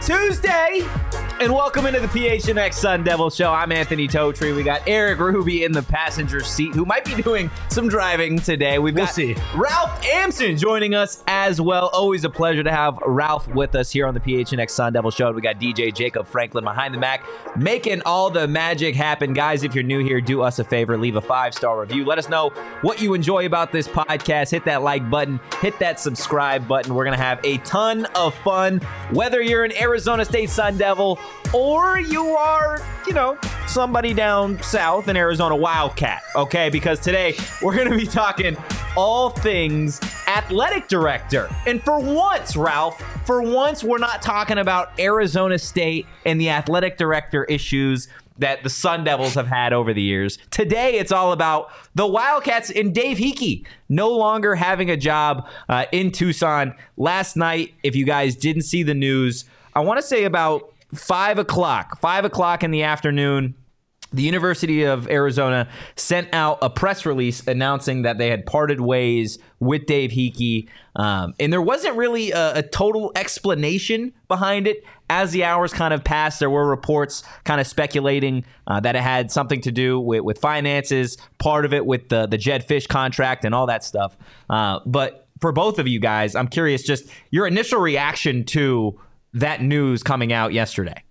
Tuesday! And welcome into the PHNX Sun Devil Show. I'm Anthony Totri. We got Erik Ruby in the passenger seat, who might be doing some driving today. We've We'll got see. Ralph Amsden joining us as well. Always a pleasure to have Ralph with us here on the PHNX Sun Devil Show. And We got DJ Jacob Franklin behind the Mac, making all the magic happen. Guys, if you're new here, do us a favor, leave a five star review. Let us know what you enjoy about this podcast. Hit that like button, hit that subscribe button. We're going to have a ton of fun, whether you're an Arizona State Sun Devil or you are, you know, somebody down south in Arizona Wildcat, okay? Because today we're going to be talking all things athletic director. And for once, Ralph, for once, we're not talking about Arizona State and the athletic director issues that the Sun Devils have had over the years. Today, it's all about the Wildcats and Dave Heeke no longer having a job uh, in Tucson. Last night, if you guys didn't see the news, I want to say about five o'clock, five o'clock in the afternoon, the University of Arizona sent out a press release announcing that they had parted ways with Dave Heeke. Um, and there wasn't really a, a total explanation behind it. As the hours kind of passed, there were reports kind of speculating uh, that it had something to do with, with finances, part of it with the, the Jedd Fisch contract and all that stuff. Uh, but for both of you guys, I'm curious just your initial reaction to that news coming out yesterday.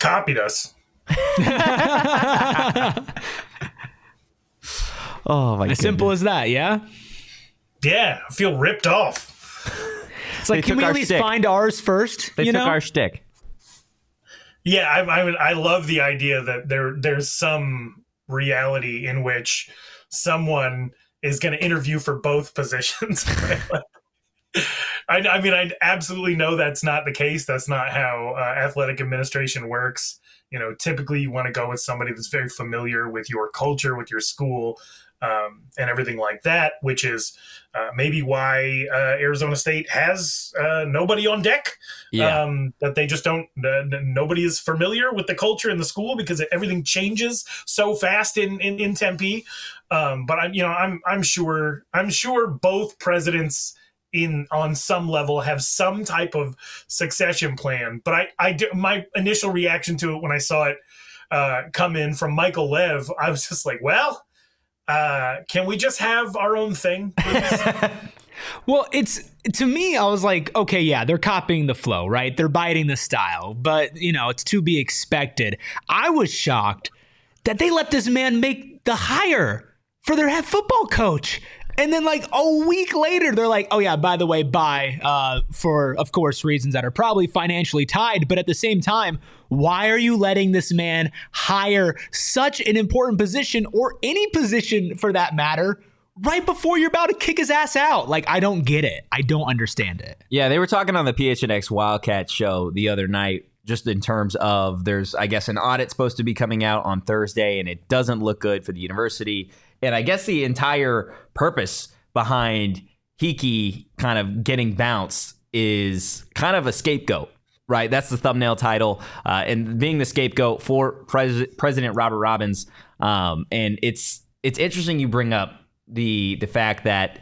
copied us. Oh my As simple as that, yeah? Yeah, I feel ripped off. It's like, They can we at least stick. find ours first? They you took know? our shtick. Yeah, I, I I love the idea that there there's some reality in which someone is going to interview for both positions. I, I mean, I absolutely know that's not the case. That's not how uh, athletic administration works. You know, typically you want to go with somebody that's very familiar with your culture, with your school, um, and everything like that. Which is uh, maybe why uh, Arizona State has uh, nobody on deck. Um, that they just don't. Uh, nobody is familiar with the culture in the school because everything changes so fast in in, in Tempe. Um, but I'm, you know, I'm I'm sure I'm sure both presidents in on some level have some type of succession plan. But I I do, my initial reaction to it when I saw it uh, come in from Michael Lev, I was just like, well. Uh, can we just have our own thing? Well, it's to me, I was like, okay, yeah, they're copying the flow, right? They're biting the style, but you know, it's to be expected. I was shocked that they let this man make the hire for their head football coach. And then, like a week later, they're like, "Oh yeah, by the way, bye." Uh, for of course reasons that are probably financially tied, but at the same time, why are you letting this man hire such an important position, or any position for that matter, right before you're about to kick his ass out? Like, I don't get it. I don't understand it. Yeah, they were talking on the PHNX Wildcat show the other night, just in terms of there's, I guess, an audit supposed to be coming out on Thursday, and it doesn't look good for the university. And I guess the entire purpose behind Heeke kind of getting bounced is kind of a scapegoat. Right, that's the thumbnail title, uh, and being the scapegoat for Pres- President Robert Robbins. Um, and it's it's interesting you bring up the the fact that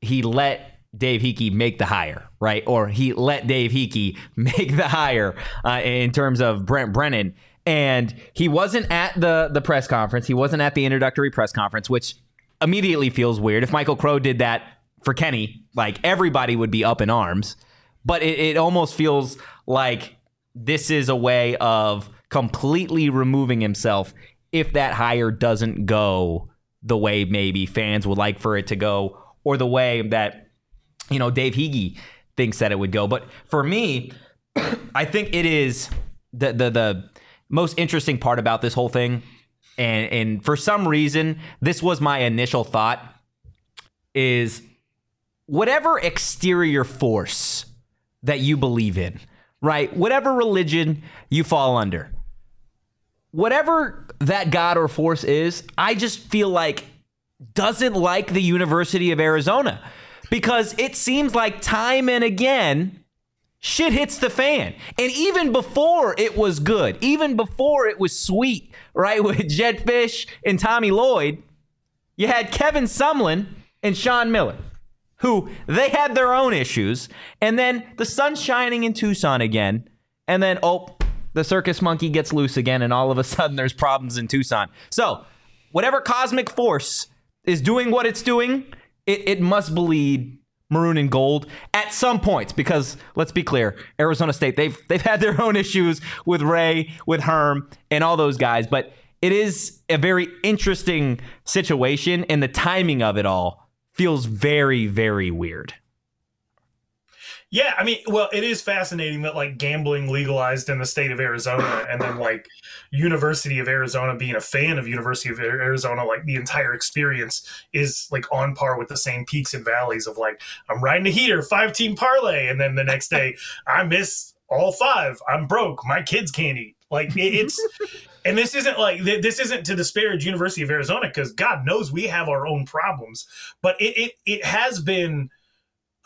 he let Dave Heeke make the hire, right? Or he let Dave Heeke make the hire uh, in terms of Brent Brennan. And he wasn't at the the press conference. He wasn't at the introductory press conference, which immediately feels weird. If Michael Crow did that for Kenny, like everybody would be up in arms. But it, it almost feels like this is a way of completely removing himself if that hire doesn't go the way maybe fans would like for it to go or the way that you know Dave Heeke thinks that it would go. But for me, I think it is the the the most interesting part about this whole thing. And and for some reason, this was my initial thought is whatever exterior force that you believe in, right? Whatever religion you fall under. Whatever that god or force is, I just feel like doesn't like the University of Arizona because it seems like time and again shit hits the fan. And even before it was good, even before it was sweet, right, with Jedd Fisch and Tommy Lloyd, you had Kevin Sumlin and Sean Miller, who they had their own issues. And then the sun's shining in Tucson again. And then, oh, the circus monkey gets loose again. And all of a sudden, there's problems in Tucson. So, whatever cosmic force is doing what it's doing, it, it must bleed maroon and gold at some points because let's be clear arizona state they've they've had their own issues with ray with herm and all those guys but it is a very interesting situation and the timing of it all feels very very weird Yeah, I mean, well, it is fascinating that like gambling legalized in the state of Arizona, and then like University of Arizona being a fan of University of Arizona, like the entire experience is like on par with the same peaks and valleys of like I'm riding a heater, five team parlay, and then the next day I miss all five. I'm broke. My kids can't eat. Like it's. And this isn't like this isn't to disparage University of Arizona because God knows we have our own problems, but it it, it has been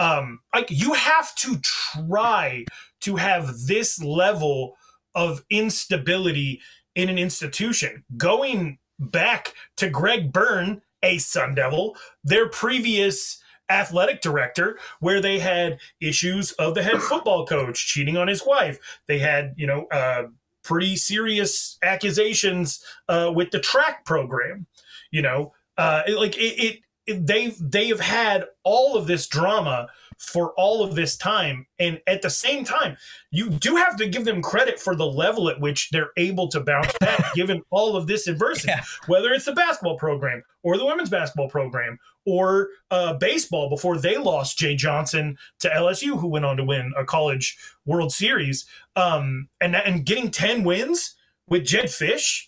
um like you have to try to have this level of instability in an institution. Going back to greg byrne a sun devil their previous athletic director where they had issues of the head football coach cheating on his wife. They had you know uh pretty serious accusations uh with the track program you know? Uh it- like it, it they've they have had all of this drama for all of this time and at the same time you do have to give them credit for the level at which they're able to bounce back given all of this adversity Yeah. whether it's the basketball program or the women's basketball program or uh, baseball before they lost jay johnson to lsu who went on to win a college world series um, and and getting 10 wins with Jedd Fisch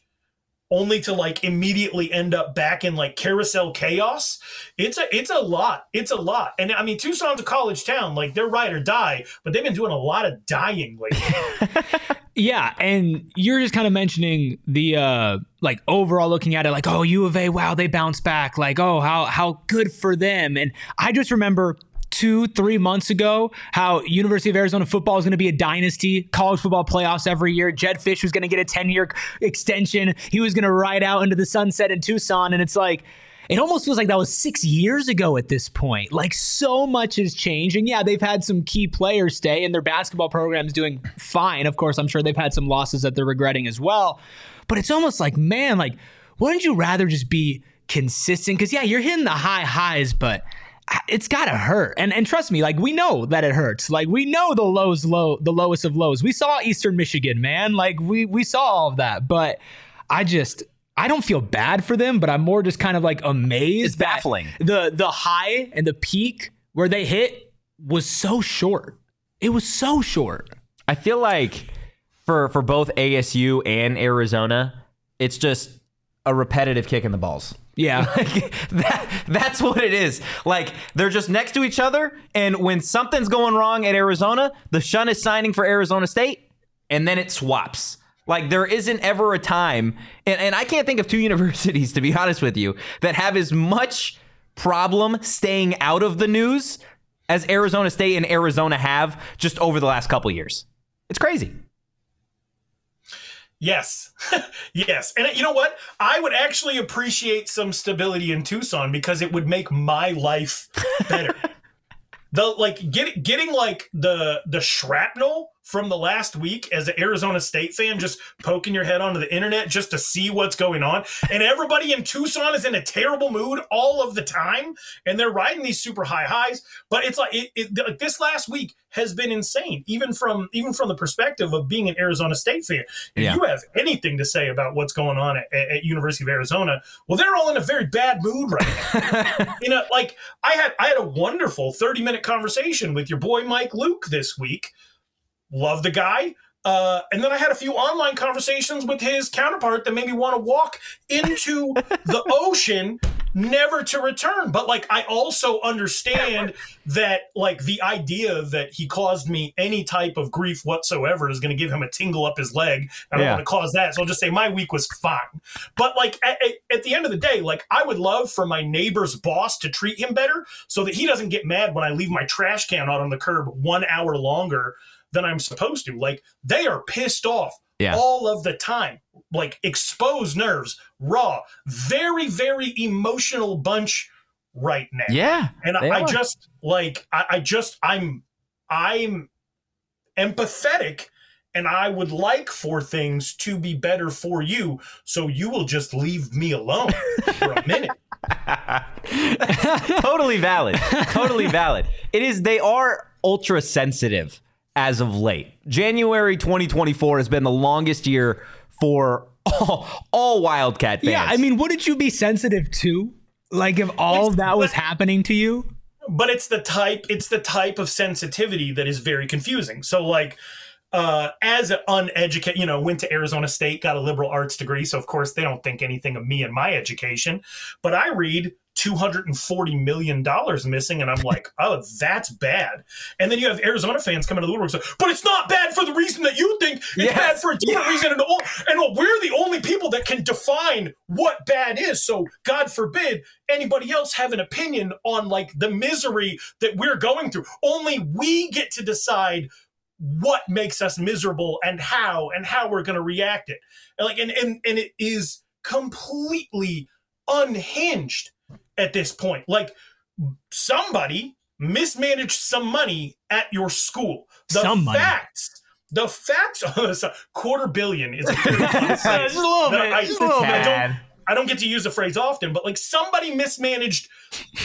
only to like immediately end up back in like carousel chaos. It's a it's a lot. It's a lot. And I mean Tucson's a college town, like they're ride or die, but they've been doing a lot of dying lately. Yeah, and you're just kind of mentioning the uh like overall looking at it like, oh, U of A, wow, they bounce back. Like, oh, how how good for them. And I just remember two, three months ago how University of Arizona football is going to be a dynasty, college football playoffs every year. Jedd Fisch was going to get a 10-year extension. He was going to ride out into the sunset in Tucson. And it's like it almost feels like that was six years ago at this point. Like so much has changed. And yeah, they've had some key players stay and their basketball program's doing fine. Of course, I'm sure they've had some losses that they're regretting as well. But it's almost like, man, like, wouldn't you rather just be consistent? Because yeah, you're hitting the high highs, but it's gotta hurt. And and trust me, like we know that it hurts. Like we know the lows low, the lowest of lows. We saw Eastern Michigan, man. Like we we saw all of that. But I just I don't feel bad for them, but I'm more just kind of like amazed. It's baffling. The the high and the peak where they hit was so short. It was so short. I feel like for for both ASU and Arizona, it's just a repetitive kick in the balls. Yeah. Like that that's what it is. Like they're just next to each other and when something's going wrong at Arizona, the Shun is signing for Arizona State and then it swaps. Like there isn't ever a time and, and I can't think of two universities to be honest with you that have as much problem staying out of the news as Arizona State and Arizona have just over the last couple years. It's crazy. Yes. yes. And you know what? I would actually appreciate some stability in Tucson because it would make my life better. the like get, getting like the the shrapnel from the last week as an Arizona State fan, just poking your head onto the internet just to see what's going on. And everybody in Tucson is in a terrible mood all of the time, and they're riding these super high highs. But it's like it, it, like this last week has been insane, even from even from the perspective of being an Arizona State fan. If Yeah. you have anything to say about what's going on at, at University of Arizona, well, they're all in a very bad mood right now. you know, like I had I had a wonderful 30 minute conversation with your boy Mike Luke this week. Love the guy. Uh, and then I had a few online conversations with his counterpart that made me want to walk into the ocean, never to return. But like, I also understand that like the idea that he caused me any type of grief whatsoever is going to give him a tingle up his leg. I don't Yeah. want to cause that, so I'll just say my week was fine. But like at, at, at the end of the day, like I would love for my neighbor's boss to treat him better so that he doesn't get mad when I leave my trash can out on the curb one hour longer than I'm supposed to. Like they are pissed off Yeah. all of the time. Like exposed nerves, raw, very, very emotional bunch right now. Yeah. And I, I just like I, I just I'm I'm empathetic and I would like for things to be better for you. So you will just leave me alone for a minute. totally valid. Totally valid. It is. They are ultra sensitive as of late. January 2024 has been the longest year for all, all Wildcat fans. Yeah, I mean, wouldn't you be sensitive to? Like if all of that was happening to you? but it's the type it's the type of sensitivity that is very confusing so like uh as an uneducated you know went to arizona state got a liberal arts degree so of course they don't think anything of me and my education but i read 240 million dollars missing and i'm like oh that's bad. And then you have arizona fans coming to the woodwork and say but it's not bad for the reason that you think. It's Yes. bad for a different reason and, all, and we're the only people that can define what bad is. So god forbid anybody else have an opinion on like the misery that we're going through. Only we get to decide what makes us miserable and how and how we're going to react it. And like and, and and it is completely unhinged at this point like somebody mismanaged some money at your school the Some money. facts the facts oh, a quarter billion is a very Just a little that bit, I- just a little I bit. don't- I don't get to use the phrase often, but like somebody mismanaged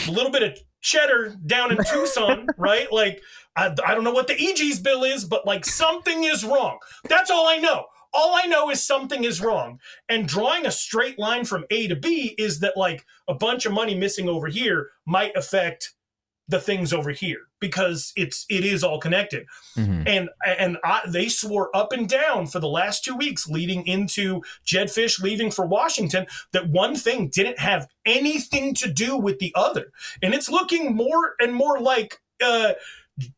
a little bit of cheddar down in Tucson, right? Like I, I don't know what the EG's bill is, but like something is wrong. That's all I know. All I know is something is wrong. And drawing a straight line from A to B is that like a bunch of money missing over here might affect the things over here because it's it is all connected Mhm. and and I, they swore up and down for the last two weeks leading into Jedd Fisch leaving for Washington that one thing didn't have anything to do with the other, and it's looking more and more like. Uh,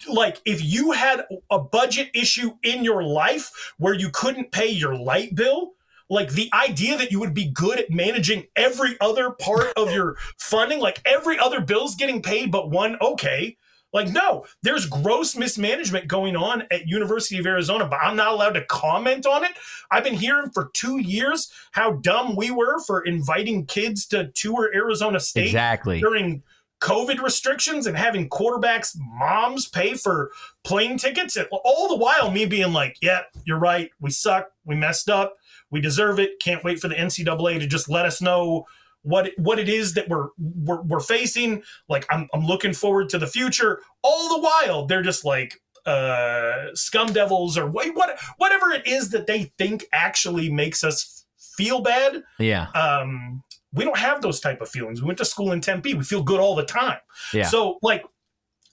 like if you had a budget issue in your life where you couldn't pay your light bill like the idea that you would be good at managing every other part of your funding like every other bill's getting paid but one okay like no there's gross mismanagement going on at university of arizona but i'm not allowed to comment on it i've been hearing for two years how dumb we were for inviting kids to tour arizona state Exactly. during COVID restrictions and having quarterbacks' moms pay for plane tickets, and all the while me being like, "Yeah, you're right. We suck. We messed up. We deserve it. Can't wait for the NCAA to just let us know what what it is that we're we're, we're facing. Like, I'm I'm looking forward to the future. All the while, they're just like." uh scum devils or what, what whatever it is that they think actually makes us feel bad Yeah. um, we don't have those type of feelings. We went to school in Tempe. We feel good all the time. Yeah. So like,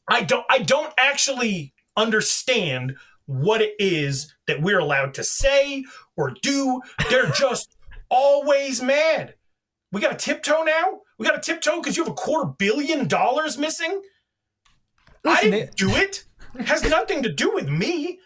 I don't, I don't actually understand what it is that we're allowed to say or do. They're just always mad. We got a tiptoe now. We got a tiptoe because you have a quarter billion dollars missing. I didn't do it. It has nothing to do with me.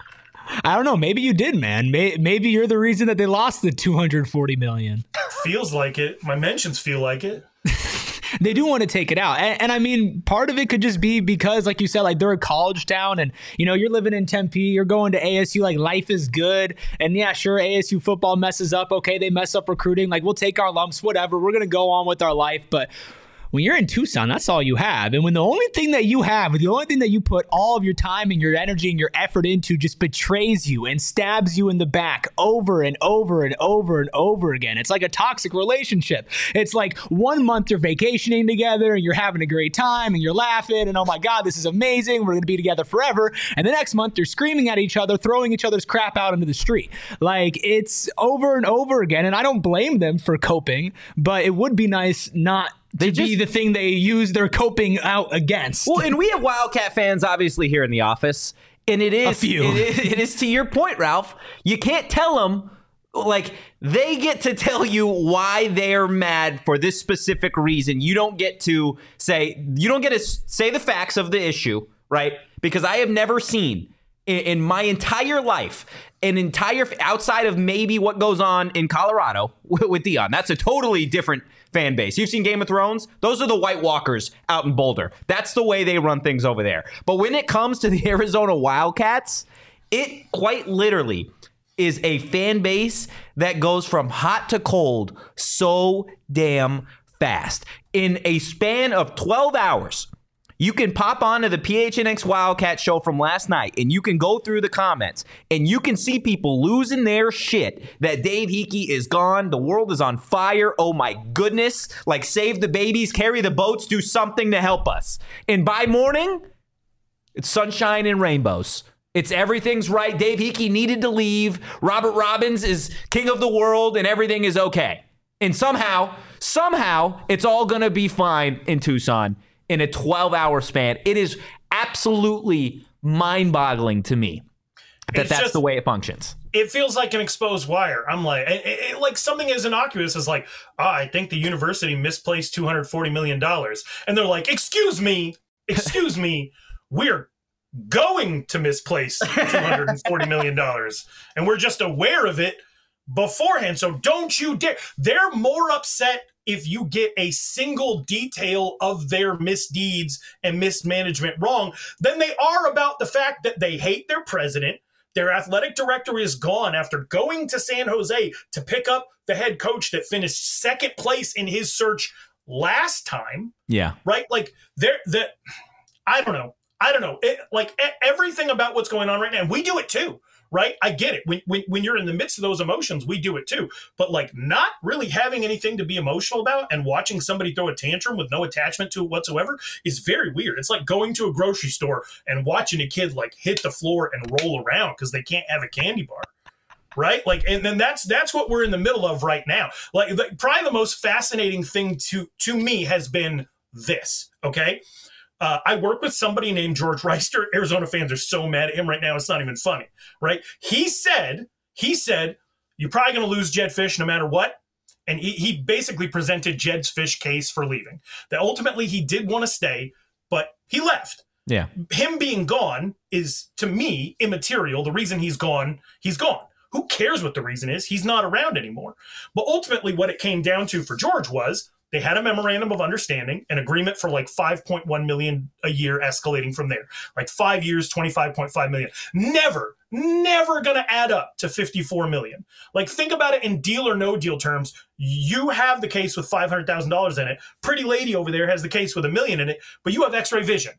I don't know. Maybe you did, man. May- Maybe you're the reason that they lost the 240 million. Feels like it. My mentions feel like it. They do want to take it out, and, and I mean, part of it could just be because, like you said, like they're a college town, and you know you're living in Tempe, you're going to ASU, like life is good, and yeah, sure, ASU football messes up. Okay, they mess up recruiting. Like we'll take our lumps, whatever. We're gonna go on with our life, but when you're in Tucson, that's all you have. And when the only thing that you have, the only thing that you put all of your time and your energy and your effort into just betrays you and stabs you in the back over and over and over and over again. It's like a toxic relationship. It's like one month you're vacationing together and you're having a great time and you're laughing and oh my God, this is amazing. We're going to be together forever. And the next month you're screaming at each other, throwing each other's crap out into the street. Like it's over and over again. And I don't blame them for coping, but it would be nice not they to just, be the thing they use their coping out against. Well, and we have Wildcat fans obviously here in the office, and it is, a few. It is, it is to your point, Ralph. You can't tell them like they get to tell you why they're mad for this specific reason. You don't get to say you don't get to say the facts of the issue, right? Because I have never seen in, in my entire life an entire outside of maybe what goes on in Colorado with, with Deion. That's a totally different fan base. You've seen Game of Thrones? Those are the White Walkers out in Boulder. That's the way they run things over there. But when it comes to the Arizona Wildcats, it quite literally is a fan base that goes from hot to cold so damn fast. In a span of 12 hours, you can pop onto the PHNX Wildcat show from last night and you can go through the comments and you can see people losing their shit that Dave Heeke is gone. The world is on fire. Oh my goodness. Like, save the babies, carry the boats, do something to help us. And by morning, it's sunshine and rainbows. It's everything's right. Dave Heeke needed to leave. Robert Robbins is king of the world and everything is okay. And somehow, somehow, it's all going to be fine in Tucson in a 12 hour span. It is absolutely mind boggling to me that it's that's just, the way it functions. It feels like an exposed wire. I'm like, it, it, like something as innocuous as like, oh, I think the university misplaced 240 million dollars, and they're like, excuse me, excuse me, we're going to misplace 240 million dollars, and we're just aware of it beforehand. So don't you dare. They're more upset if you get a single detail of their misdeeds and mismanagement wrong than they are about the fact that they hate their president. Their athletic director is gone after going to San Jose to pick up the head coach that finished second place in his search last time. Yeah. Right? Like they're that I don't know. I don't know. It, like everything about what's going on right now. We do it too right? I get it. When, when, when you're in the midst of those emotions, we do it too. But like not really having anything to be emotional about and watching somebody throw a tantrum with no attachment to it whatsoever is very weird. It's like going to a grocery store and watching a kid like hit the floor and roll around because they can't have a candy bar right like and then that's that's what we're in the middle of right now like the, probably the most fascinating thing to to me has been this okay uh, I work with somebody named George Reister. Arizona fans are so mad at him right now; it's not even funny, right? He said, he said, you're probably going to lose Jedd Fisch no matter what. And he, he basically presented Jed's Fish case for leaving. That ultimately he did want to stay, but he left. Yeah. Him being gone is to me immaterial. The reason he's gone, he's gone. Who cares what the reason is? He's not around anymore. But ultimately, what it came down to for George was they had a memorandum of understanding, an agreement for like 5.1 million a year, escalating from there. Like five years, 25.5 million. Never, never going to add up to 54 million. Like think about it in deal or no deal terms. You have the case with $500,000 in it. Pretty lady over there has the case with a million in it, but you have X-ray vision.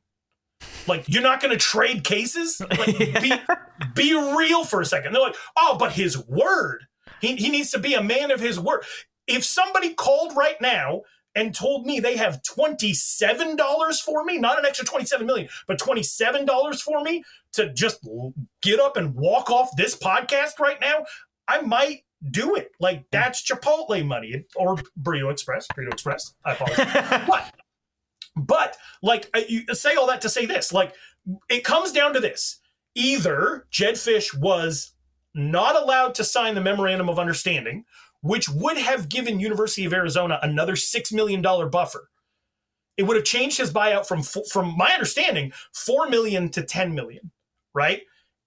Like you're not going to trade cases. Like be, be real for a second. They're like, oh, but his word. He, he needs to be a man of his word. If somebody called right now and told me they have $27 for me, not an extra 27 million, but $27 for me to just get up and walk off this podcast right now, I might do it. Like that's Chipotle money or Burrito Express, Burrito Express. I apologize. but, but like uh, you say all that to say this, like it comes down to this. Either Jedd Fisch was not allowed to sign the memorandum of understanding which would have given University of Arizona another $6 million buffer. It would have changed his buyout from, from my understanding, 4 million to 10 million, right?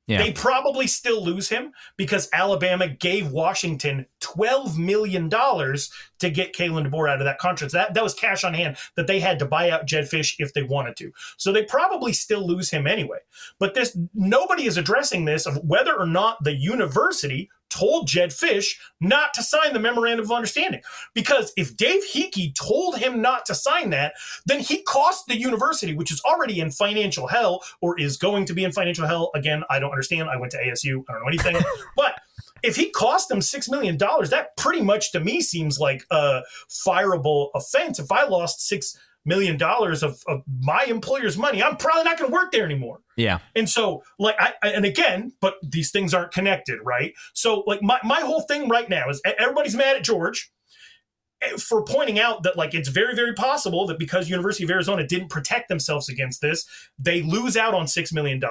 Yeah. They probably still lose him because Alabama gave Washington $12 million to get Kalen DeBoer out of that contract. That, that was cash on hand that they had to buy out Jedd Fisch if they wanted to. So they probably still lose him anyway. But this nobody is addressing this of whether or not the university told Jedd Fisch not to sign the memorandum of understanding. Because if Dave Heeke told him not to sign that, then he cost the university, which is already in financial hell or is going to be in financial hell. Again, I don't understand. I went to ASU, I don't know anything. but if he cost them $6 million, that pretty much to me seems like a fireable offense. If I lost six million dollars of, of my employer's money, I'm probably not going to work there anymore. Yeah. And so, like, I, and again, but these things aren't connected, right? So, like, my, my whole thing right now is everybody's mad at George eh, for pointing out that, like, it's very, very possible that because University of Arizona didn't protect themselves against this, they lose out on $6 million.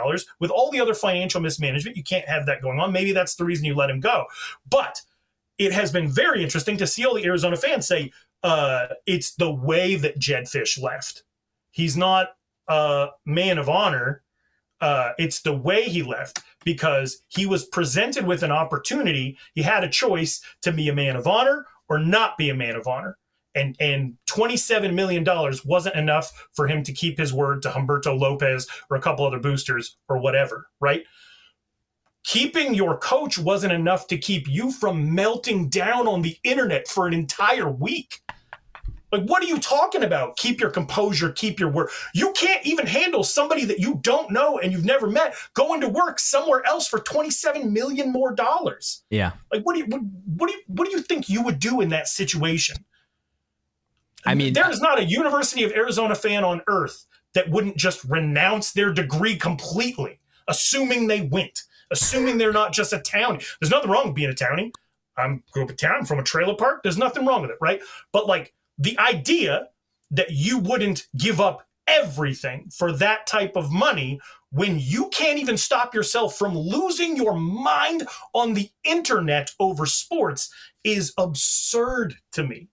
With all the other financial mismanagement, you can't have that going on. Maybe that's the reason you let him go. But it has been very interesting to see all the Arizona fans say, uh, it's the way that Jedd Fisch left. He's not a man of honor. Uh, it's the way he left because he was presented with an opportunity. He had a choice to be a man of honor or not be a man of honor. And, and $27 million wasn't enough for him to keep his word to Humberto Lopez or a couple other boosters or whatever, right? Keeping your coach wasn't enough to keep you from melting down on the internet for an entire week. Like, what are you talking about? Keep your composure, keep your work. You can't even handle somebody that you don't know and you've never met going to work somewhere else for 27 million more dollars. Yeah. Like, what do you what, what do you what do you think you would do in that situation? I mean, there is not a University of Arizona fan on earth that wouldn't just renounce their degree completely, assuming they went, assuming they're not just a townie. There's nothing wrong with being a townie. I'm grew up in town from a trailer park. There's nothing wrong with it, right? But like the idea that you wouldn't give up everything for that type of money when you can't even stop yourself from losing your mind on the internet over sports is absurd to me.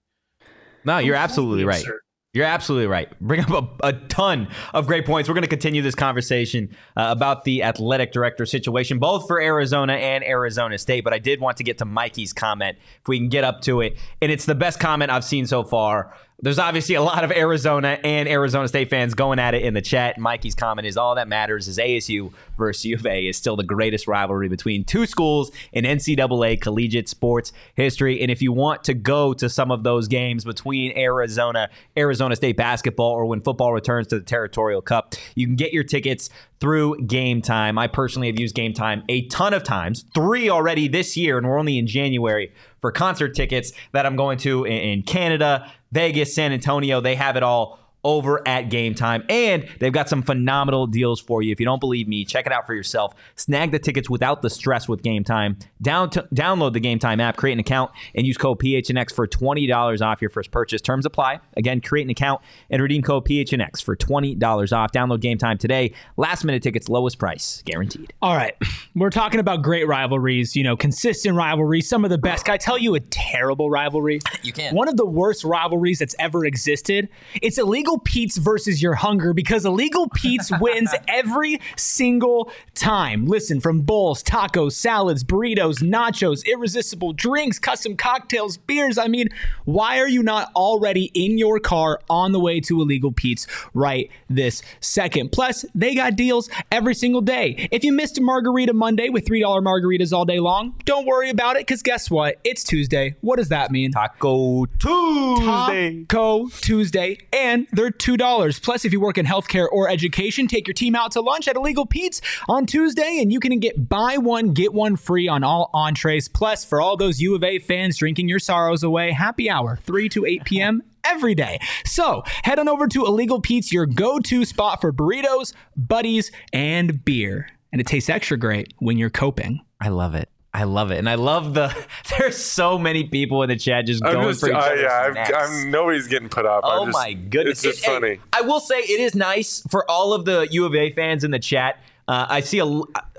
No, you're absolutely right. You're absolutely right. Bring up a, a, ton of great points. We're going to continue this conversation uh, about the athletic director situation, both for Arizona and Arizona State. But I did want to get to Mikey's comment, if we can get up to it. And it's the best comment I've seen so far there's obviously a lot of Arizona and Arizona State fans going at it in the chat. Mikey's comment is all that matters is ASU versus U of A is still the greatest rivalry between two schools in NCAA collegiate sports history. And if you want to go to some of those games between Arizona, Arizona State basketball, or when football returns to the Territorial Cup, you can get your tickets through Game Time. I personally have used Game Time a ton of times, three already this year, and we're only in January for concert tickets that I'm going to in Canada, Vegas, San Antonio. They have it all over at Game Time. And they've got some phenomenal deals for you. If you don't believe me, check it out for yourself. Snag the tickets without the stress with Game Time. Down to, download the Game Time app, create an account, and use code PHNX for $20 off your first purchase. Terms apply. Again, create an account and redeem code PHNX for $20 off. Download Game Time today. Last minute tickets, lowest price, guaranteed. All right. We're talking about great rivalries, you know, consistent rivalries, some of the best. Can I tell you a terrible rivalry? You can. One of the worst rivalries that's ever existed. It's illegal illegal Pete's versus your hunger because illegal Pete's wins every single time. Listen, from bowls, tacos, salads, burritos, nachos, irresistible drinks, custom cocktails, beers. I mean, why are you not already in your car on the way to illegal Pete's right this second? Plus, they got deals every single day. If you missed a margarita Monday with $3 margaritas all day long, don't worry about it because guess what? It's Tuesday. What does that mean? Taco Tuesday. Taco Tuesday. And they're $2. Plus, if you work in healthcare or education, take your team out to lunch at Illegal Pete's on Tuesday, and you can get buy one, get one free on all entrees. Plus, for all those U of A fans drinking your sorrows away, happy hour, 3 to 8 p.m. every day. So head on over to Illegal Pete's, your go to spot for burritos, buddies, and beer. And it tastes extra great when you're coping. I love it. I love it, and I love the. There's so many people in the chat just going just, for each uh, other. Yeah, I'm, I'm, nobody's getting put off. Oh just, my goodness, it's just it, funny. It, I will say it is nice for all of the U of A fans in the chat. Uh, I see a,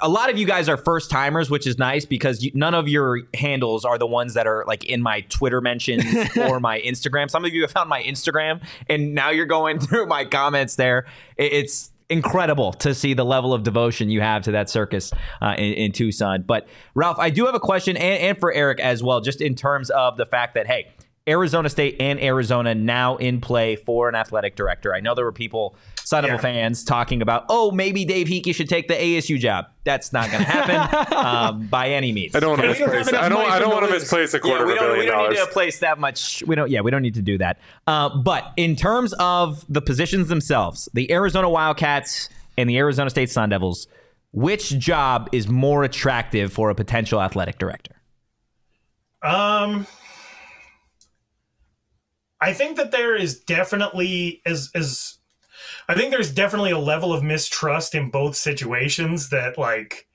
a lot of you guys are first timers, which is nice because you, none of your handles are the ones that are like in my Twitter mentions or my Instagram. Some of you have found my Instagram, and now you're going through my comments there. It, it's incredible to see the level of devotion you have to that circus uh, in, in, Tucson. But Ralph, I do have a question, and, and for Eric as well, just in terms of the fact that hey, Arizona State and Arizona now in play for an athletic director. I know there were people, Sun Devil Yeah. fans, talking about, oh, maybe Dave Heeke should take the ASU job. That's not going to happen um, by any means. I don't want to We don't have misplace. I don't. I don't want to misplace a Yeah, quarter we of a don't, we don't need to place that much. We don't. Yeah, we don't need to do that. Uh, but in terms of the positions themselves, the Arizona Wildcats and the Arizona State Sun Devils, which job is more attractive for a potential athletic director? Um, I think that there is definitely as as I think there's definitely a level of mistrust in both situations that like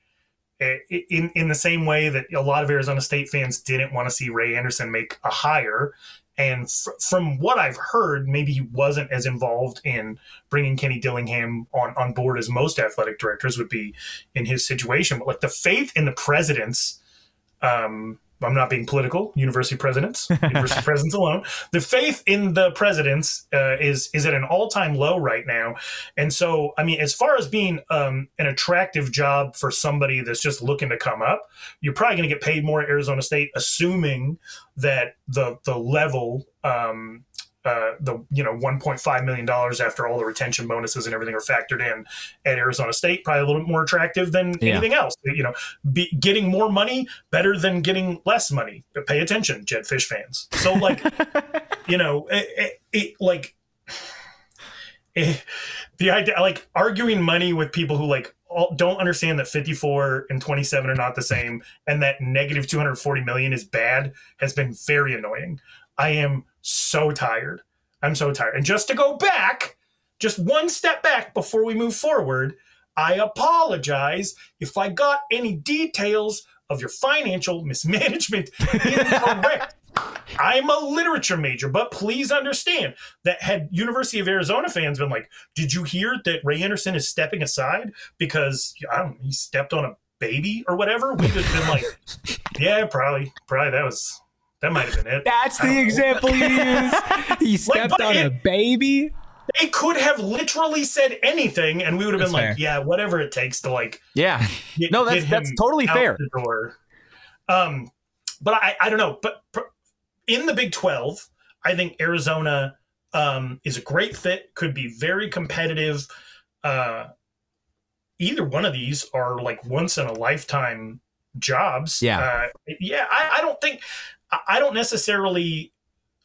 in in the same way that a lot of Arizona State fans didn't want to see Ray Anderson make a hire. And f- from what I've heard maybe he wasn't as involved in bringing Kenny Dillingham on on board as most athletic directors would be in his situation. But like the faith in the presidents um, I'm not being political. University presidents, university presidents alone. The faith in the presidents uh, is is at an all time low right now, and so I mean, as far as being um, an attractive job for somebody that's just looking to come up, you're probably going to get paid more at Arizona State, assuming that the the level. Um, uh, the you know 1.5 million dollars after all the retention bonuses and everything are factored in at Arizona State probably a little bit more attractive than Yeah. anything else you know be, getting more money better than getting less money. But pay attention, Jedd Fisch fans. So like, you know, it, it, it like it, the idea, like arguing money with people who like all, don't understand that 54 and 27 are not the same, and that negative 240 million is bad, has been very annoying. I am so tired. I'm so tired. And just to go back, just one step back before we move forward, I apologize if I got any details of your financial mismanagement incorrect. I'm a literature major, but please understand that had University of Arizona fans been like, "Did you hear that Ray Anderson is stepping aside because I don't, he stepped on a baby or whatever?" We'd have been like, "Yeah, probably, probably that was that might have been it." That's the know. example you use. He stepped but on a baby. They could have literally said anything, and we would have been That's like, fair. "Yeah, whatever it takes to like Yeah. get, No, that's- that's totally fair. Um, but I, I don't know. But pr- in the Big Twelve, I think Arizona um, is a great fit. Could be very competitive. Uh, either one of these are like once in a lifetime jobs. Yeah. uh, yeah. I, I don't think I don't necessarily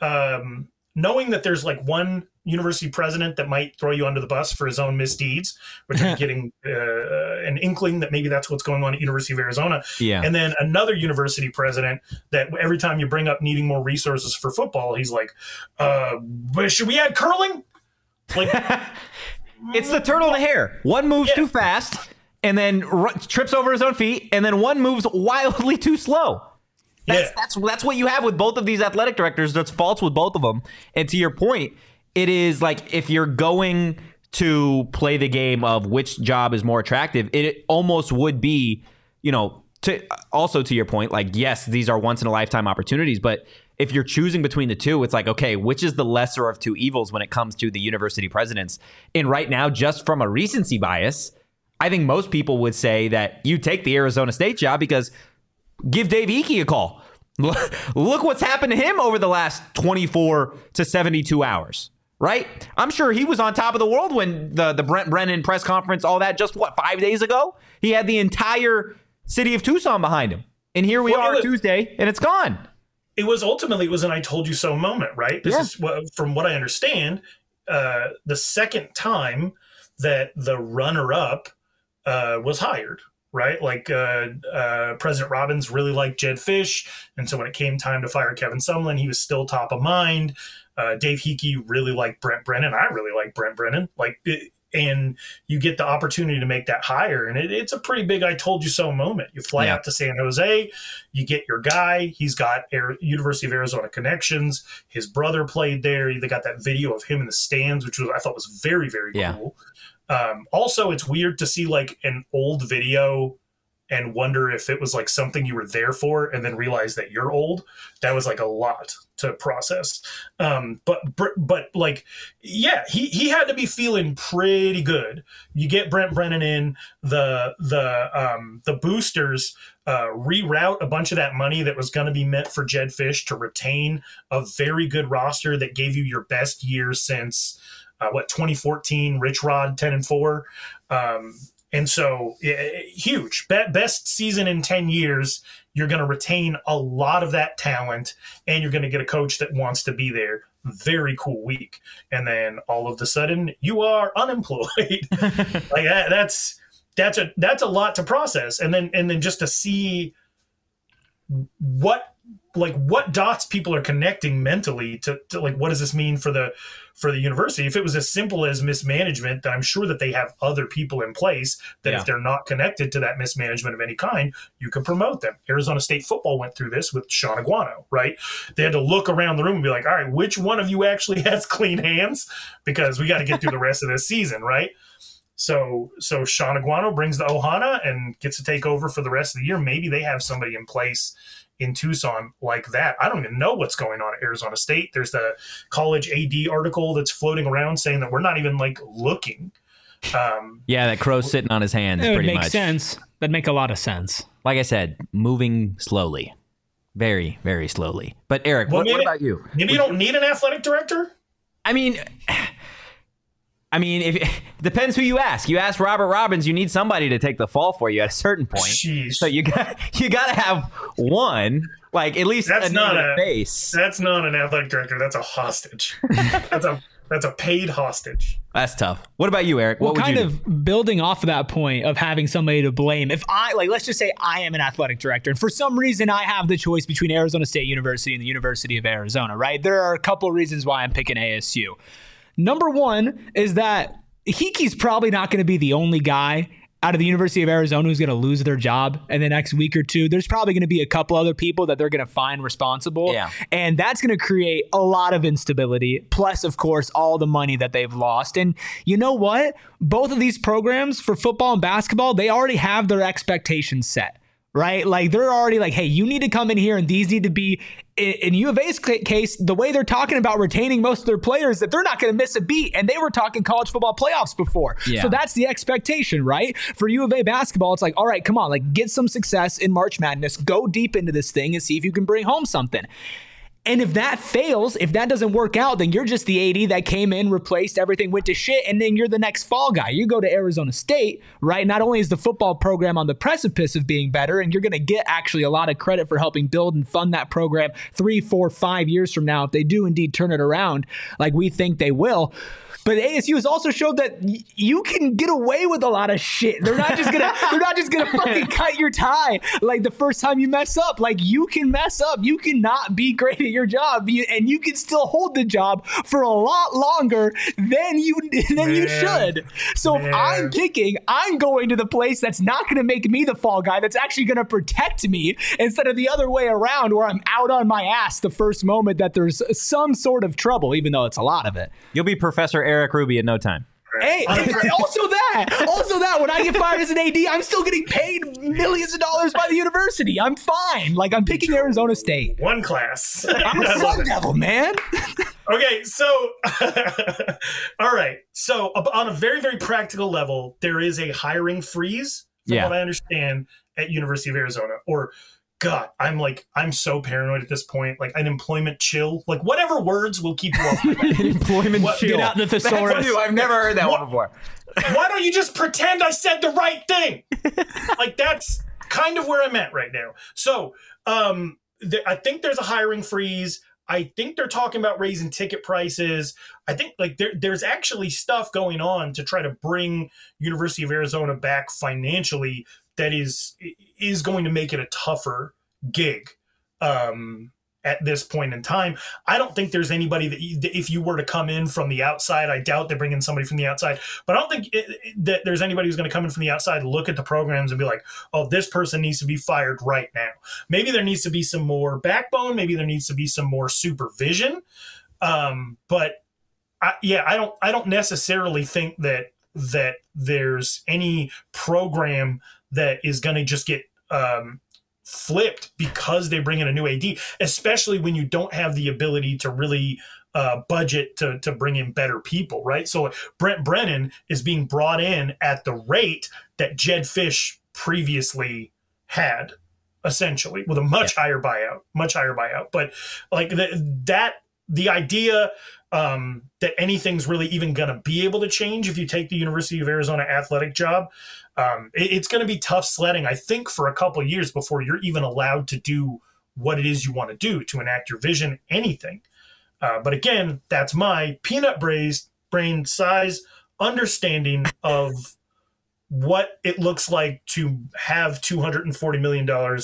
um, knowing that there's like one university president that might throw you under the bus for his own misdeeds, which I'm getting uh, an inkling that maybe that's what's going on at University of Arizona. Yeah. And then another university president that every time you bring up needing more resources for football, he's like, uh, should we add curling? Like, It's the turtle and the hare. One moves Yeah. too fast and then r- trips over his own feet, and then one moves wildly too slow. That's, Yeah. that's that's what you have with both of these athletic directors. That's faults with both of them. And to your point, it is like if you're going to play the game of which job is more attractive, it almost would be, you know, to also to your point, like yes, these are once in a lifetime opportunities, but if you're choosing between the two, it's like okay, which is the lesser of two evils when it comes to the university presidents? And right now, just from a recency bias, I think most people would say that you take the Arizona State job because give Dave Heeke a call. Look what's happened to him over the last 24 to 72 hours, right? I'm sure he was on top of the world when the, the Brent Brennan press conference, all that, just what, five days ago? He had the entire city of Tucson behind him. And here we Well, are was- Tuesday, and it's gone. it was ultimately it was an I told you so moment, right? This Yeah. is what, from what I understand, uh, the second time that the runner up uh, was hired, right? Like uh, uh, President Robbins really liked Jedd Fisch, and so when it came time to fire Kevin Sumlin, he was still top of mind. Uh, Dave Heeke really liked Brent Brennan. I really like Brent Brennan. Like, it, and you get the opportunity to make that hire, and it, it's a pretty big "I told you so" moment. You fly Yeah. out to San Jose, you get your guy. He's got Air, University of Arizona connections. His brother played there. They got that video of him in the stands, which was I thought was very very Yeah. cool. Um, also, it's weird to see like an old video and wonder if it was like something you were there for and then realize that you're old. That was like a lot to process. Um but but like yeah he he had to be feeling pretty good. You get brent brennan in the the um the boosters uh, reroute a bunch of that money that was going to be meant for Jedd Fisch to retain a very good roster that gave you your best year since uh, what 2014 Rich Rod 10 and 4 um, and so, huge. Best season in 10 years. You're going to retain a lot of that talent, and you're going to get a coach that wants to be there. Very cool week. And then all of a sudden, you are unemployed. like that, that's that's a that's a lot to process. And then and then just to see what like what dots people are connecting mentally to, to, like what does this mean for the for the university? If it was as simple as mismanagement then i'm sure that they have other people in place that yeah. if they're not connected to that mismanagement of any kind you can promote them. Arizona state football went through this with Shaun Aguano right? They had to look around the room and be like all right which one of you actually has clean hands? Because we got to get through the rest of this season right? So so Shaun Aguano brings the Ohana and gets to take over for the rest of the year. Maybe they have somebody in place in Tucson like that. I don't even know what's going on at Arizona State. There's the college AD article that's floating around saying that we're not even like looking. Um, yeah, that crow's sitting on his hands. It would make much. sense. That'd make a lot of sense. Like I said, moving slowly, very, very slowly. But Erik, well, what, maybe, what about you? Maybe you don't need an athletic director. I mean, I mean, if it depends who you ask. You ask Robert Robbins, you need somebody to take the fall for you at a certain point. Jeez. So you got you got to have one, like at least that's a not a face. That's not an athletic director. That's a hostage. that's a that's a paid hostage. That's tough. What about you, Erik? What well, kind of do? building off of that point of having somebody to blame. If I like, let's just say I am an athletic director, and for some reason I have the choice between Arizona State University and the University of Arizona. Right? There are a couple reasons why I'm picking ASU. Number one is that Heeke's probably not going to be the only guy out of the University of Arizona who's going to lose their job in the next week or two. There's probably going to be a couple other people that they're going to find responsible. Yeah. And that's going to create a lot of instability, plus, of course, all the money that they've lost. And you know what? Both of these programs for football and basketball, they already have their expectations set right? Like they're already like, hey, you need to come in here and these need to be in, U of A's case, the way they're talking about retaining most of their players, that they're not going to miss a beat. And they were talking college football playoffs before. Yeah. So that's the expectation, right? For U of A basketball, it's like, all right, come on, like get some success in March Madness, go deep into this thing and see if you can bring home something. And if that fails, if that doesn't work out, then you're just the AD that came in, replaced everything, went to shit, and then you're the next fall guy. You go to Arizona State, right? Not only is the football program on the precipice of being better, and you're going to get actually a lot of credit for helping build and fund that program three, four, five years from now, if they do indeed turn it around like we think they will. But ASU has also showed that y- you can get away with a lot of shit. They're not just gonna they're not just gonna fucking cut your tie like the first time you mess up. Like you can mess up. You cannot be great at your job, and you can still hold the job for a lot longer than you than Man. you should. So Man. if I'm picking, I'm going to the place that's not gonna make me the fall guy. That's actually gonna protect me instead of the other way around, where I'm out on my ass the first moment that there's some sort of trouble, even though it's a lot of it. You'll be Professor Erik Erik Ruby in no time. Hey, also that, also that. When I get fired as an AD, I'm still getting paid millions of dollars by the university. I'm fine. Like I'm picking Arizona State. One class. I'm a Sun Devil, man. okay, so all right. So on a very very practical level, there is a hiring freeze, from yeah. what I understand, at University of Arizona, or God, I'm like, I'm so paranoid at this point. Like an employment chill, like whatever words will keep you off. employment what, chill. Get out the thesaurus. I've never heard that what, one before. why don't you just pretend I said the right thing? like that's kind of where I'm at right now. So, um, th- I think there's a hiring freeze. I think they're talking about raising ticket prices. I think like there, there's actually stuff going on to try to bring University of Arizona back financially that is is going to make it a tougher gig um, at this point in time. I don't think there's anybody that if you were to come in from the outside, I doubt they bring in somebody from the outside. But I don't think it, that there's anybody who's going to come in from the outside, look at the programs, and be like, "Oh, this person needs to be fired right now." Maybe there needs to be some more backbone. Maybe there needs to be some more supervision. Um, but I, yeah, I don't I don't necessarily think that that there's any program that is going to just get um, flipped because they bring in a new AD, especially when you don't have the ability to really uh, budget to, to bring in better people, right? So Brent Brennan is being brought in at the rate that Jedd Fisch previously had, essentially, with a much yeah. higher buyout, much higher buyout. But like the, that, the idea um, that anything's really even going to be able to change if you take the University of Arizona athletic job. Um, it, it's going to be tough sledding, I think, for a couple years before you're even allowed to do what it is you want to do to enact your vision, anything. Uh, but again, that's my peanut braised brain size understanding of what it looks like to have $240 million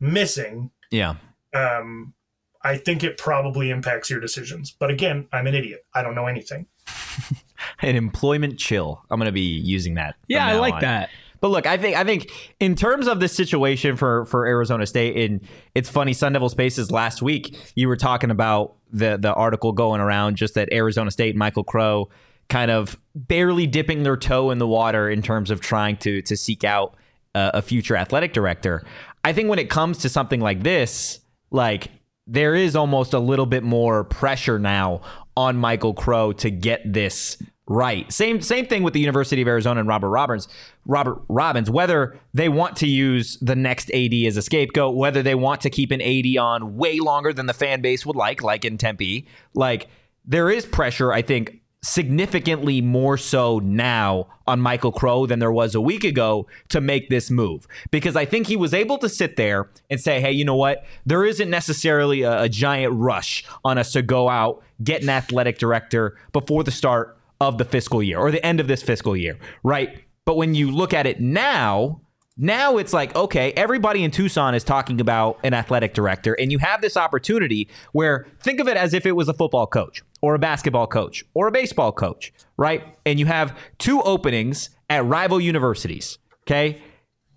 missing. Yeah. Um, I think it probably impacts your decisions. But again, I'm an idiot. I don't know anything. an employment chill. I'm going to be using that. Yeah, I like on. that. But look, I think I think in terms of this situation for for Arizona State, and it's funny, Sun Devil Spaces last week, you were talking about the the article going around just that Arizona State, Michael Crow, kind of barely dipping their toe in the water in terms of trying to to seek out a, a future athletic director. I think when it comes to something like this, like there is almost a little bit more pressure now on Michael Crow to get this right. Same same thing with the University of Arizona and Robert Robbins. Robert Robbins, whether they want to use the next AD as a scapegoat, whether they want to keep an AD on way longer than the fan base would like, like in Tempe, like there is pressure, I think, significantly more so now on Michael Crow than there was a week ago to make this move. Because I think he was able to sit there and say, hey, you know what? There isn't necessarily a, a giant rush on us to go out, get an athletic director before the start of the fiscal year or the end of this fiscal year, right? But when you look at it now, now it's like, okay, everybody in Tucson is talking about an athletic director, and you have this opportunity where think of it as if it was a football coach or a basketball coach or a baseball coach, right? And you have two openings at rival universities, okay?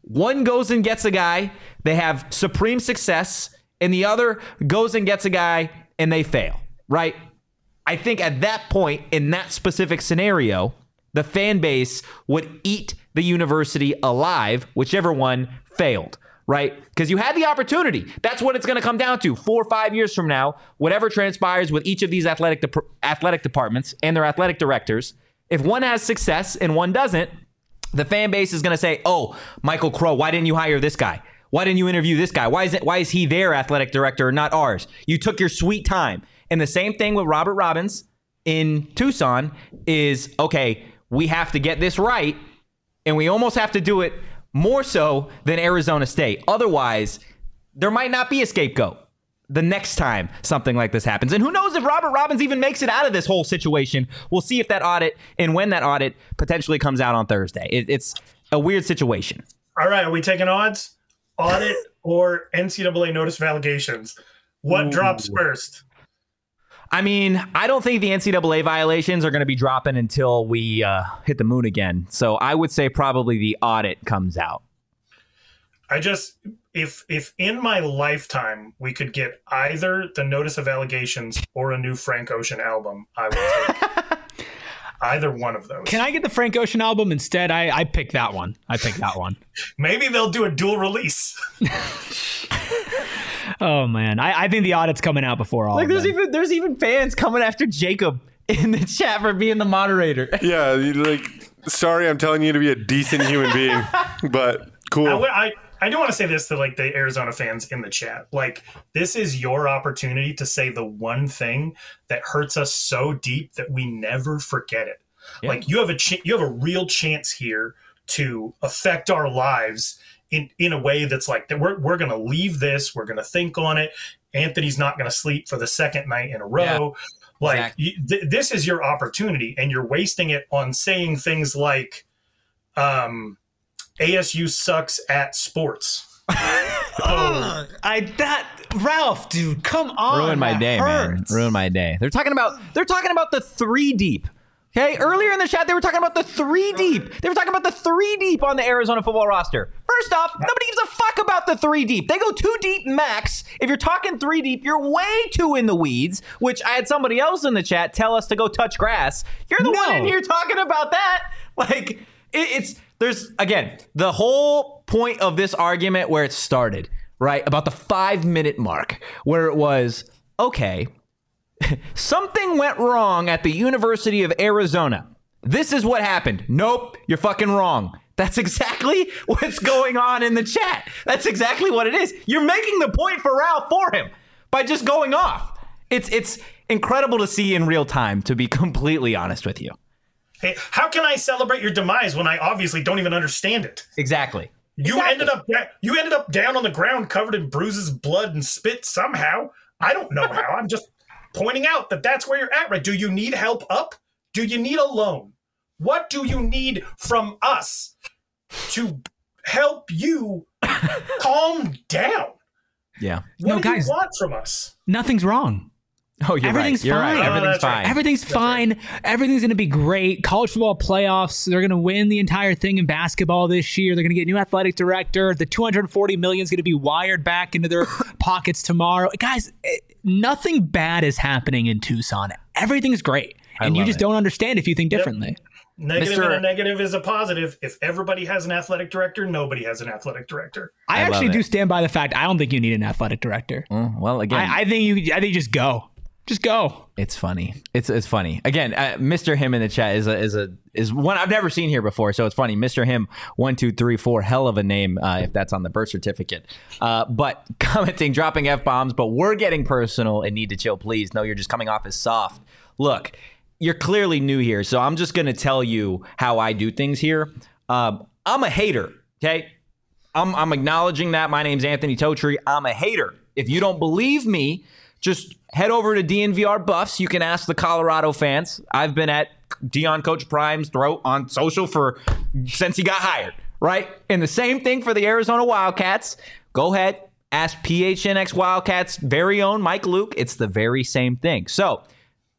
One goes and gets a guy, they have supreme success, and the other goes and gets a guy and they fail, right? I think at that point, in that specific scenario, the fan base would eat the university alive, whichever one failed, right? Because you had the opportunity. That's what it's going to come down to. Four or five years from now, whatever transpires with each of these athletic de- athletic departments and their athletic directors, if one has success and one doesn't, the fan base is going to say, "Oh, Michael Crow, why didn't you hire this guy? Why didn't you interview this guy? Why is it? Why is he their athletic director, and not ours? You took your sweet time." And the same thing with Robert Robbins in Tucson is okay. We have to get this right and we almost have to do it more so than Arizona State. Otherwise, there might not be a scapegoat the next time something like this happens. And who knows if Robert Robbins even makes it out of this whole situation. We'll see if that audit and when that audit potentially comes out on Thursday. It, it's a weird situation. All right, are we taking odds? Audit or NCAA notice of allegations? What Ooh. drops first? I mean, I don't think the NCAA violations are going to be dropping until we uh, hit the moon again. So I would say probably the audit comes out. I just if if in my lifetime we could get either the notice of allegations or a new Frank Ocean album, I would take either one of those. Can I get the Frank Ocean album instead? I I pick that one. I pick that one. Maybe they'll do a dual release. oh man, I, I think the audit's coming out before all. Like there's even there's even fans coming after Jacob in the chat for being the moderator. Yeah, like sorry, I'm telling you to be a decent human being, but cool. I, I, I do want to say this to like the Arizona fans in the chat. Like this is your opportunity to say the one thing that hurts us so deep that we never forget it. Yeah. Like you have a ch- you have a real chance here to affect our lives in in a way that's like that we're we're going to leave this, we're going to think on it. Anthony's not going to sleep for the second night in a row. Yeah, like exactly. you, th- this is your opportunity and you're wasting it on saying things like um ASU sucks at sports. oh. I that Ralph, dude, come on. Ruin my day, hurts. man. Ruin my day. They're talking about they're talking about the three deep. Okay, earlier in the chat, they were talking about the three deep. They were talking about the three deep on the Arizona football roster. First off, nobody gives a fuck about the three deep. They go two deep max. If you're talking three deep, you're way too in the weeds, which I had somebody else in the chat tell us to go touch grass. You're the no. one in here talking about that. Like it, it's there's again the whole point of this argument where it started, right? About the five minute mark, where it was okay. Something went wrong at the University of Arizona. This is what happened. Nope, you're fucking wrong. That's exactly what's going on in the chat. That's exactly what it is. You're making the point for Ralph for him by just going off. It's it's incredible to see in real time, to be completely honest with you. Hey, how can I celebrate your demise when I obviously don't even understand it? Exactly. You Exactly. ended up you ended up down on the ground covered in bruises, blood, and spit somehow. I don't know how. I'm just pointing out that that's where you're at. Right? Do you need help up? Do you need a loan? What do you need from us to help you calm down? Yeah. What No, do guys- you want from us? Nothing's wrong. Oh, you're Everything's right. You're fine. right. Oh, Everything's that's fine. Everything's fine. Everything's going to be great. College football playoffs, they're going to win the entire thing in basketball this year. They're going to get a new athletic director. The 240 million is going to be wired back into their pockets tomorrow. Guys, eh, nothing bad is happening in Tucson. Everything's great. And you just it. don't understand if you think differently. Negative Mr. and a negative is a positive. If everybody has an athletic director, nobody has an athletic director. I, I actually do stand by the fact I don't think you need an athletic director. Mm, well, again, I, I think you I think you just go. Just go. It's funny. It's it's funny. Again, uh, Mr. Him in the chat is a is a is one I've never seen here before, so it's funny. Mr. Him one two three four, hell of a name uh, if that's on the birth certificate. Uh, but commenting, dropping f bombs, but we're getting personal and need to chill, please. No, you're just coming off as soft. Look, you're clearly new here, so I'm just gonna tell you how I do things here. Um, I'm a hater. Okay, I'm, I'm acknowledging that. My name's Anthony Totri. I'm a hater. If you don't believe me, just head over to DNVR Buffs. You can ask the Colorado fans. I've been at Deion Coach Prime's throat on social for since he got hired, right? And the same thing for the Arizona Wildcats. Go ahead, ask PHNX Wildcats' very own Mike Luke. It's the very same thing. So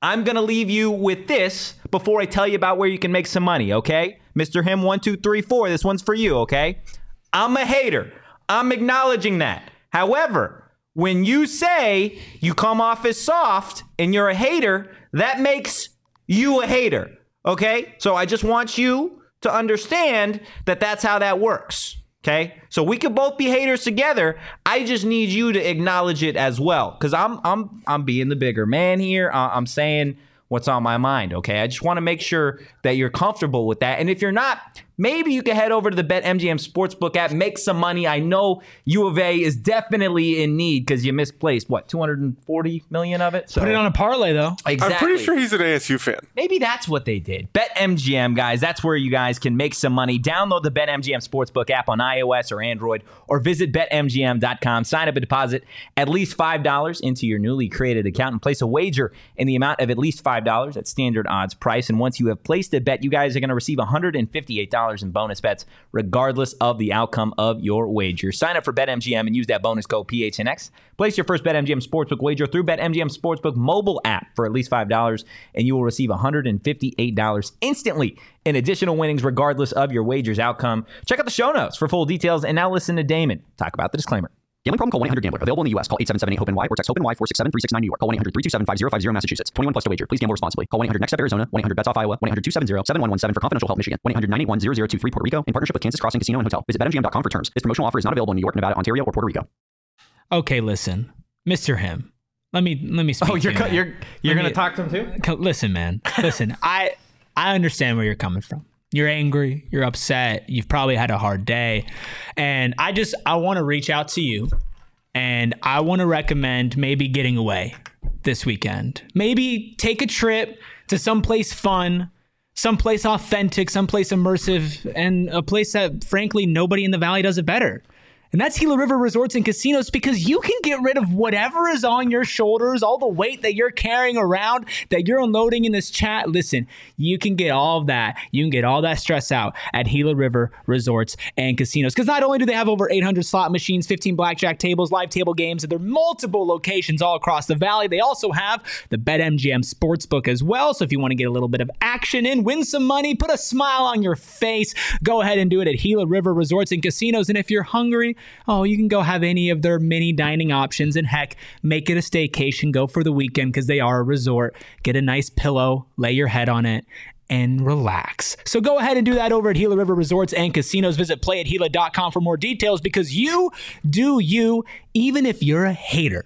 I'm gonna leave you with this before I tell you about where you can make some money, okay? Mr. Him one, two, three, four. This one's for you, okay? I'm a hater. I'm acknowledging that. However, when you say you come off as soft and you're a hater, that makes you a hater. Okay? So I just want you to understand that that's how that works. Okay? So we could both be haters together. I just need you to acknowledge it as well cuz I'm I'm I'm being the bigger man here. I'm saying what's on my mind, okay? I just want to make sure that you're comfortable with that. And if you're not, maybe you can head over to the BetMGM Sportsbook app, make some money. I know U of A is definitely in need because you misplaced what 240 million of it. So Put it on a parlay though. exactly. I'm pretty sure he's an ASU fan. Maybe that's what they did. BetMGM, guys, that's where you guys can make some money. Download the BetMGM Sportsbook app on iOS or Android, or visit BetMGM.com. Sign up and deposit at least $5 into your newly created account and place a wager in the amount of at least $5 at standard odds price. And once you have placed a bet, you guys are going to receive $158 in bonus bets, regardless of the outcome of your wager. Sign up for BetMGM and use that bonus code PHNX. Place your first BetMGM Sportsbook wager through BetMGM Sportsbook mobile app for at least $5, and you will receive $158 instantly in additional winnings, regardless of your wager's outcome. Check out the show notes for full details. And now listen to Damon talk about the disclaimer. Gambling problem? Call 1-800-GAMBLER. Available in the U.S. Call 877-8-HOPE-NY or text HOPE-NY 467-369 New York. Call 1-800-327-5050 Massachusetts. 21 plus to wager. Please gamble responsibly. Call 1-800-NEXT-STEP Arizona. 1-800-BETS-OFF Iowa. 1-800-270-7117 for confidential help Michigan. 1-800-981-0023 Puerto Rico in partnership with Kansas Crossing Casino and Hotel. Visit BetMGM.com for terms. This promotional offer is not available in New York, Nevada, Ontario, or Puerto Rico. Okay, listen, Mr. Him. Let me let me speak. Oh, to you're you, co- man. you're you're Let gonna me- talk to him too? Co- Listen, man. Listen, I I understand where you're coming from. You're angry, you're upset, you've probably had a hard day. And I just I want to reach out to you and I want to recommend maybe getting away this weekend. Maybe take a trip to someplace fun, someplace authentic, someplace immersive, and a place that frankly nobody in the valley does it better. And that's Gila River Resorts and Casinos because you can get rid of whatever is on your shoulders, all the weight that you're carrying around, that you're unloading in this chat. Listen, you can get all of that. You can get all that stress out at Gila River Resorts and Casinos. Because not only do they have over 800 slot machines, 15 blackjack tables, live table games, and there are multiple locations all across the valley, they also have the BetMGM Sportsbook as well. So if you want to get a little bit of action in, win some money, put a smile on your face, go ahead and do it at Gila River Resorts and Casinos. And if you're hungry, oh, you can go have any of their mini dining options. And heck, make it a staycation. Go for the weekend because they are a resort. Get a nice pillow, lay your head on it, and relax. So go ahead and do that over at Gila River Resorts and Casinos. Visit playatgila.com for more details because you do you, even if you're a hater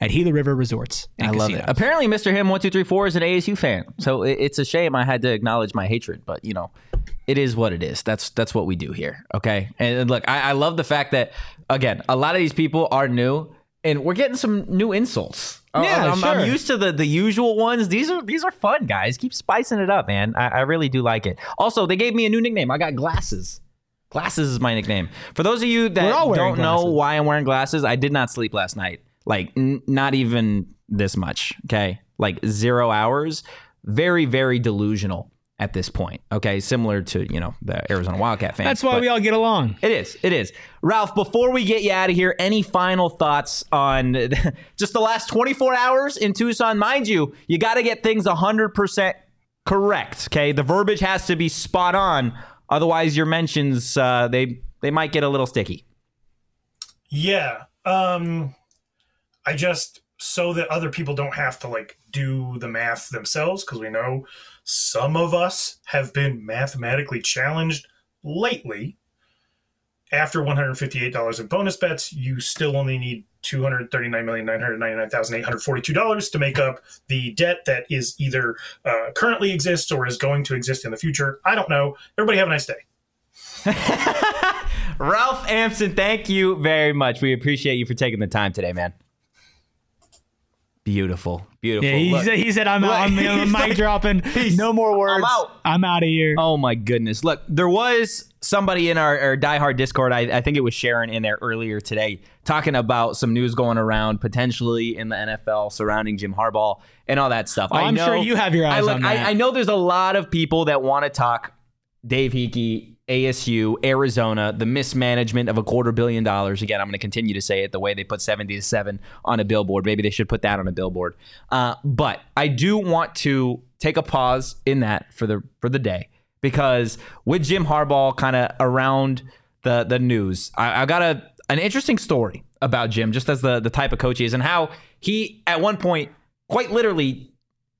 at Gila River Resorts. I love Casinos. it. Apparently, Mr. Him one two three four is an ASU fan, so it's a shame I had to acknowledge my hatred. But you know, it is what it is. That's that's what we do here. Okay. And, look, I, I love the fact that again, a lot of these people are new, and we're getting some new insults. Oh, yeah, oh, I'm, I'm used to the the usual ones. These are these are fun, guys. Keep spicing it up, man. I, I really do like it. Also, they gave me a new nickname. I got glasses. Glasses is my nickname. For those of you that We're all wearing don't know why I'm wearing glasses, I did not sleep last night. Like n- not even this much. Okay, like zero hours. Very very delusional at this point. Okay, similar to you know the Arizona Wildcat fans. That's why we all get along. it is. It is. Ralph, before we get you out of here, any final thoughts on just the last 24 hours in Tucson? Mind you, you got to get things 100% correct. Okay. The verbiage has to be spot on. Otherwise, your mentions, uh, they, they might get a little sticky. Yeah. Um I just so that other people don't have to like do the math themselves because we know some of us have been mathematically challenged lately. After $158 in bonus bets, you still only need $239,999,842 to make up the debt that is either uh, currently exists or is going to exist in the future. I don't know. Everybody have a nice day. Ralph Amsden, thank you very much. We appreciate you for taking the time today, man. Beautiful. Beautiful. Yeah, he Look- said, he said I'm, I'm, I'm mic like- dropping. No more words. I'm out. I'm out of here. Oh my goodness! Look, there was somebody in our, our diehard Discord. I, I think it was Sharon in there earlier today, talking about some news going around potentially in the NFL surrounding Jim Harbaugh and all that stuff. Oh, I I'm know, sure you have your I, eyes look, on I, that. I know there's a lot of people that want to talk Dave Heeke, ASU, Arizona, the mismanagement of a quarter billion dollars. Again, I'm going to continue to say it the way they put 70 to 7 on a billboard. Maybe they should put that on a billboard. Uh, but I do want to take a pause in that for the for the day because with Jim Harbaugh kind of around the the news, I, I got a an interesting story about Jim, just as the the type of coach he is, and how he at one point quite literally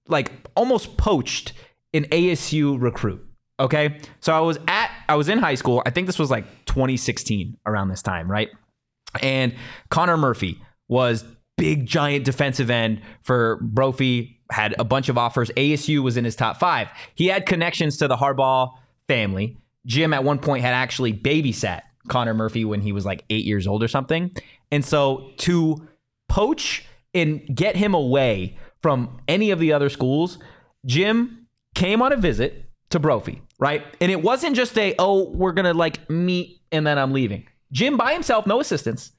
like almost poached an ASU recruit. Okay. So I was at, I was in high school. I think this was like 2016 around this time, right? And Connor Murphy was big, giant defensive end for Brophy, had a bunch of offers. ASU was in his top five. He had connections to the Harbaugh family. Jim at one point had actually babysat Connor Murphy when he was like eight years old or something. And so to poach and get him away from any of the other schools, Jim came on a visit to Brophy, right? And it wasn't just a, oh, we're going to like meet and then I'm leaving. Jim by himself, no assistance,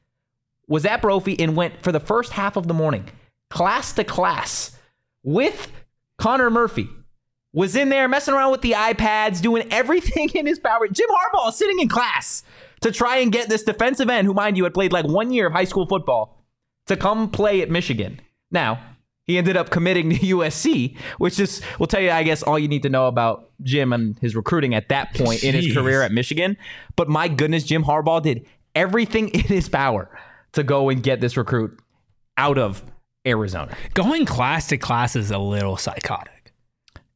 was at Brophy and went for the first half of the morning, class to class, with Connor Murphy. Was in there messing around with the iPads, doing everything in his power. Jim Harbaugh sitting in class to try and get this defensive end, who, mind you, had played like one year of high school football, to come play at Michigan. Now, he ended up committing to USC, which is, will tell you, I guess, all you need to know about Jim and his recruiting at that point in his career at Michigan. But my goodness, Jim Harbaugh did everything in his power to go and get this recruit out of Arizona. Going class to class is a little psychotic.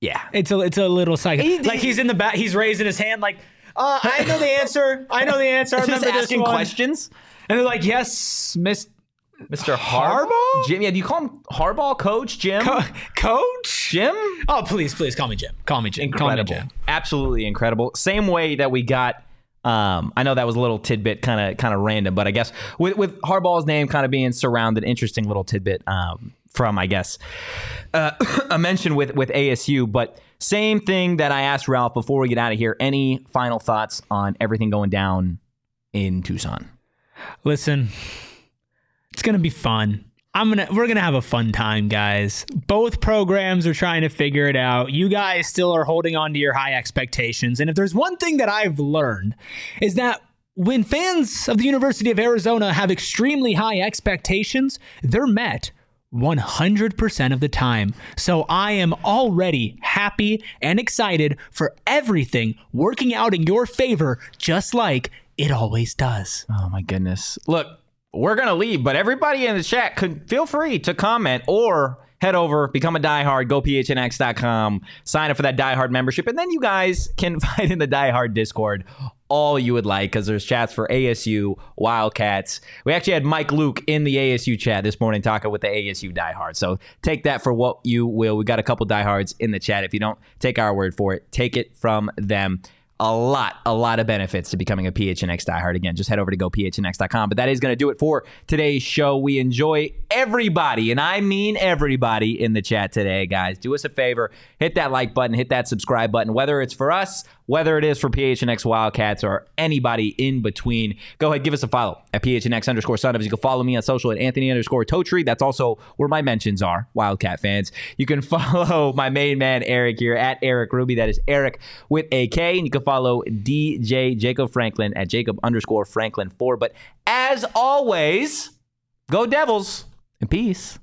Yeah. It's a it's a little psychotic. He- like he's in the back, he's raising his hand like, uh, I know the answer. I know the answer. I Just remember this asking questions. And they're like, yes, Miss Mr. Harbaugh? Jim, yeah, do you call him Harbaugh coach, Jim? Co- Coach. Jim? Oh, please, please call me Jim. Call me Jim. Call me incredible. Jim. Absolutely incredible. Same way that we got um, I know that was a little tidbit kind of kind of random, but I guess with with Harbaugh's name kind of being surrounded, interesting little tidbit um, from I guess uh, a mention with with ASU. But same thing that I asked Ralph before we get out of here. Any final thoughts on everything going down in Tucson? Listen, it's gonna be fun. I'm gonna we're gonna have a fun time, guys. Both programs are trying to figure it out. You guys still are holding on to your high expectations. And if there's one thing that I've learned is that when fans of the University of Arizona have extremely high expectations, they're met 100% of the time. So I am already happy and excited for everything working out in your favor, just like it always does. Oh my goodness. Look, we're gonna leave, but everybody in the chat could feel free to comment or head over, become a diehard, go phnx.com, sign up for that diehard membership, and then you guys can find in the diehard Discord all you would like because there's chats for ASU, Wildcats. We actually had Mike Luke in the ASU chat this morning talking with the ASU diehard. So take that for what you will. We got a couple diehards in the chat. If you don't take our word for it, take it from them a lot, a lot of benefits to becoming a PHNX diehard. Again, just head over to gophnx.com. But that is going to do it for today's show. We enjoy everybody, and I mean everybody in the chat today, guys. Do us a favor, hit that like button, hit that subscribe button, whether it's for us, whether it is for PHNX Wildcats or anybody in between. Go ahead, give us a follow at PHNX underscore of. You can follow me on social at Anthony underscore Totri. That's also where my mentions are, Wildcat fans. You can follow my main man, Erik, here at Erik Ruby. That is Erik with a K. And you can follow DJ Jacob Franklin at Jacob underscore Franklin 4. But as always, go Devils and peace.